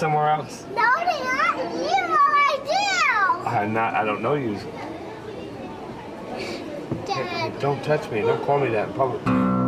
somewhere else. No, they not. You know I do. I'm not. I don't know you. Dad. Don't touch me. Don't call me that in public.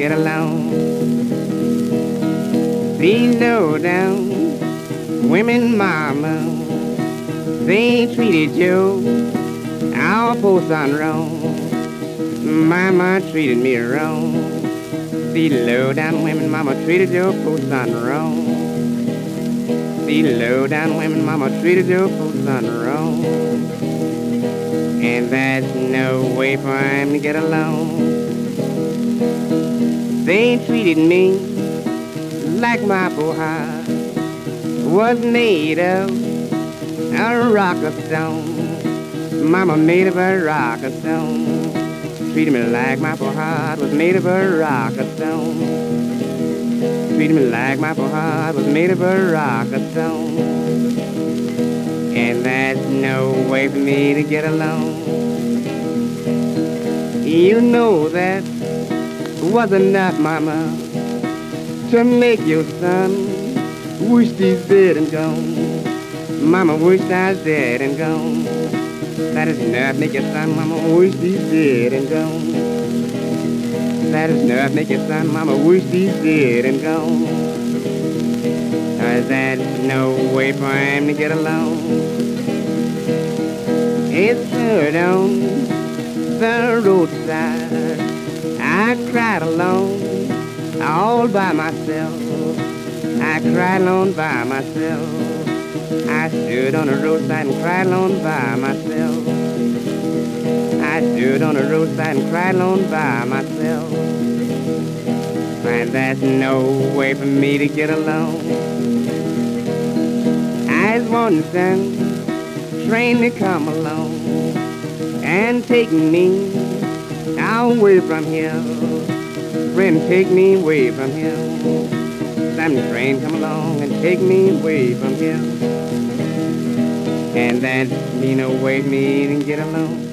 Get along. These low down women mama, they treated you our poor son wrong. Mama treated me wrong. The low down women, mama treated your poor son wrong. The low down women, mama treated your poor son wrong. And that's no way for him to get along. They treated me like my poor heart was made of a rock of stone. Mama made of a rock of stone treated me like my poor heart was made of a rock of stone. Treated me like my poor heart was made of a rock of stone. And that's no way for me to get along. You know that was enough, mama, to make your son wish he's dead and gone. Mama wished I was dead and gone. That is enough, make your son, mama, wish he's dead and gone. That is enough, make your son, mama, wish he's dead and gone. Cause there's no way for him to get along. It's hurt on the roadside. I cried alone, all by myself. I cried alone by myself. I stood on the roadside and cried alone by myself. I stood on the roadside and cried alone by myself. And there's no way for me to get along. I just want some train to come along and take me away from here. Friend, take me away from here. Some train come along and take me away from here and that no way me to get along.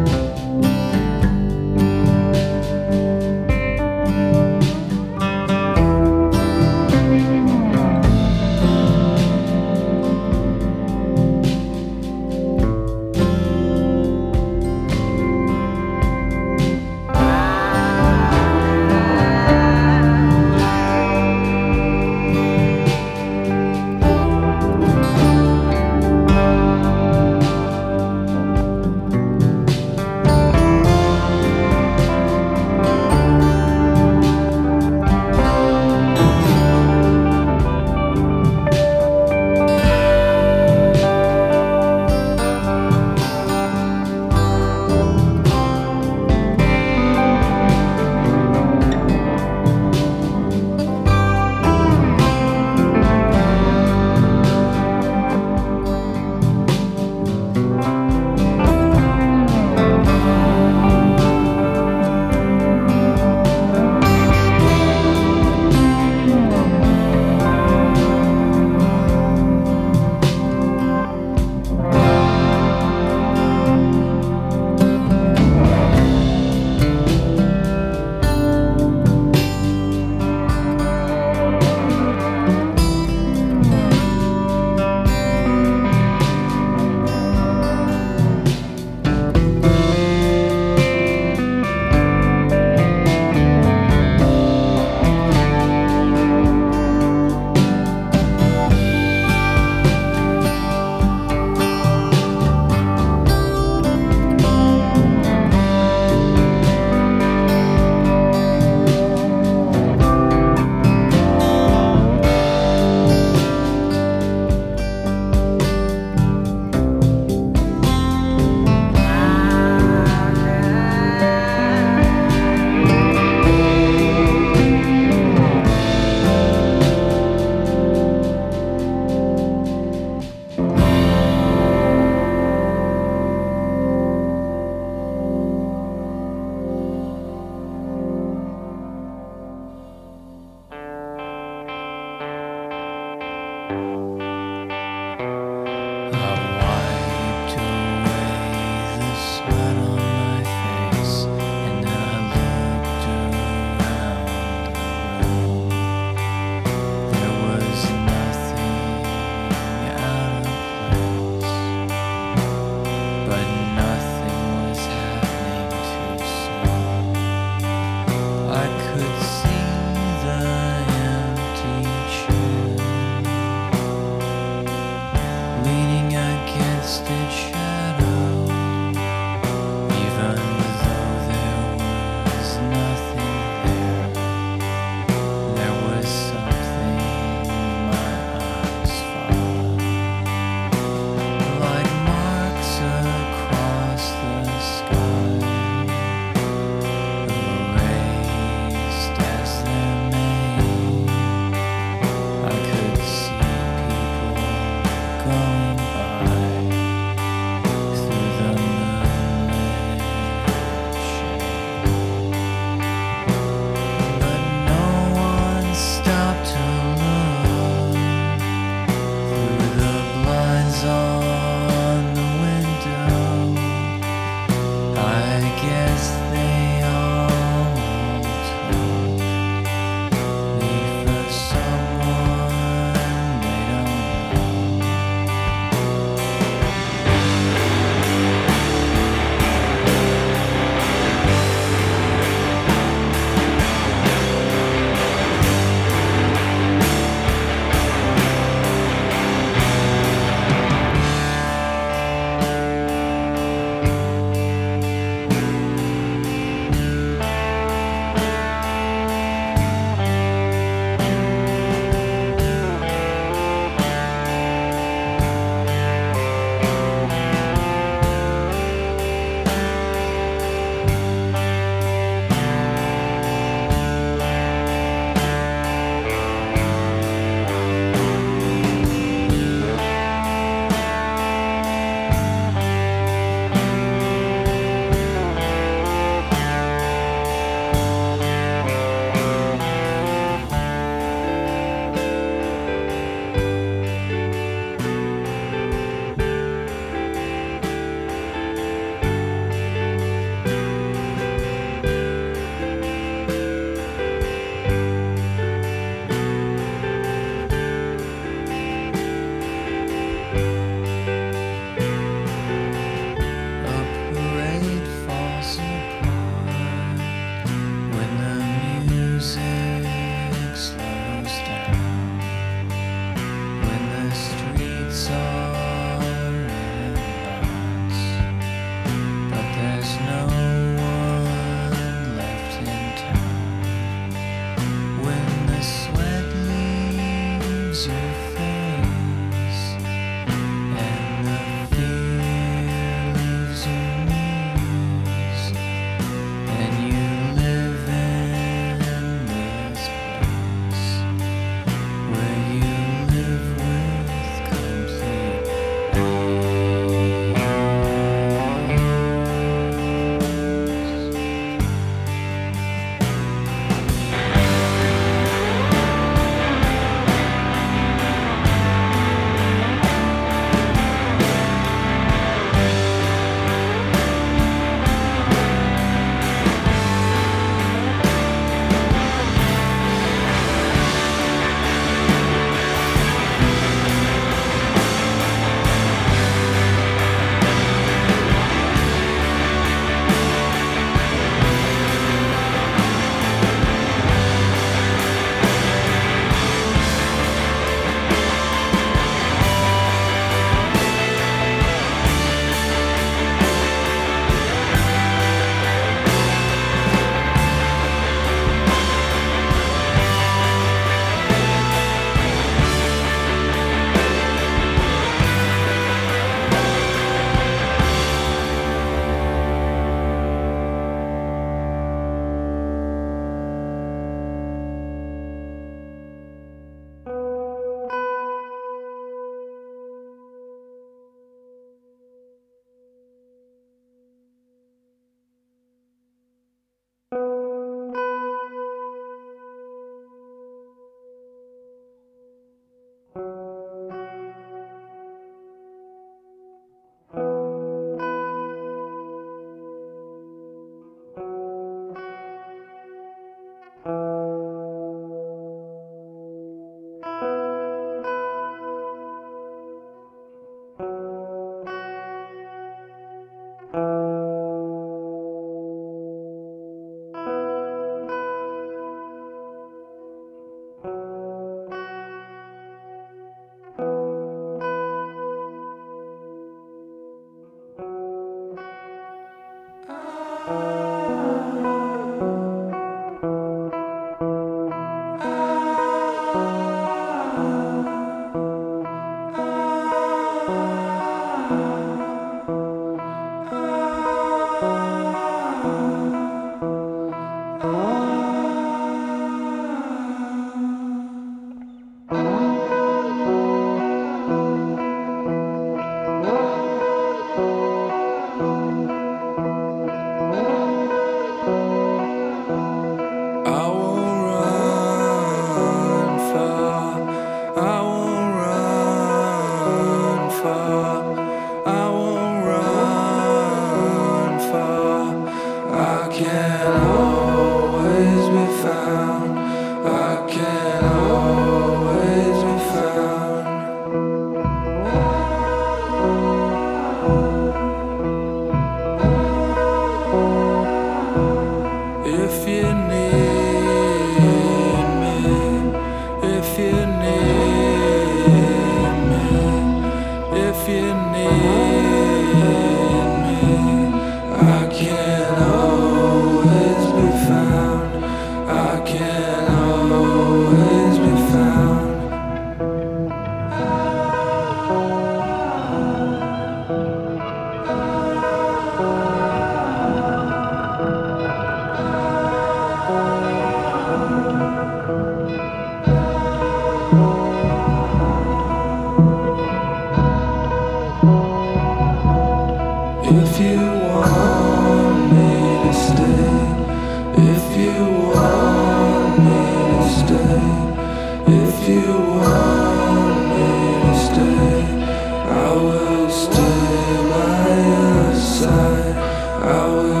I will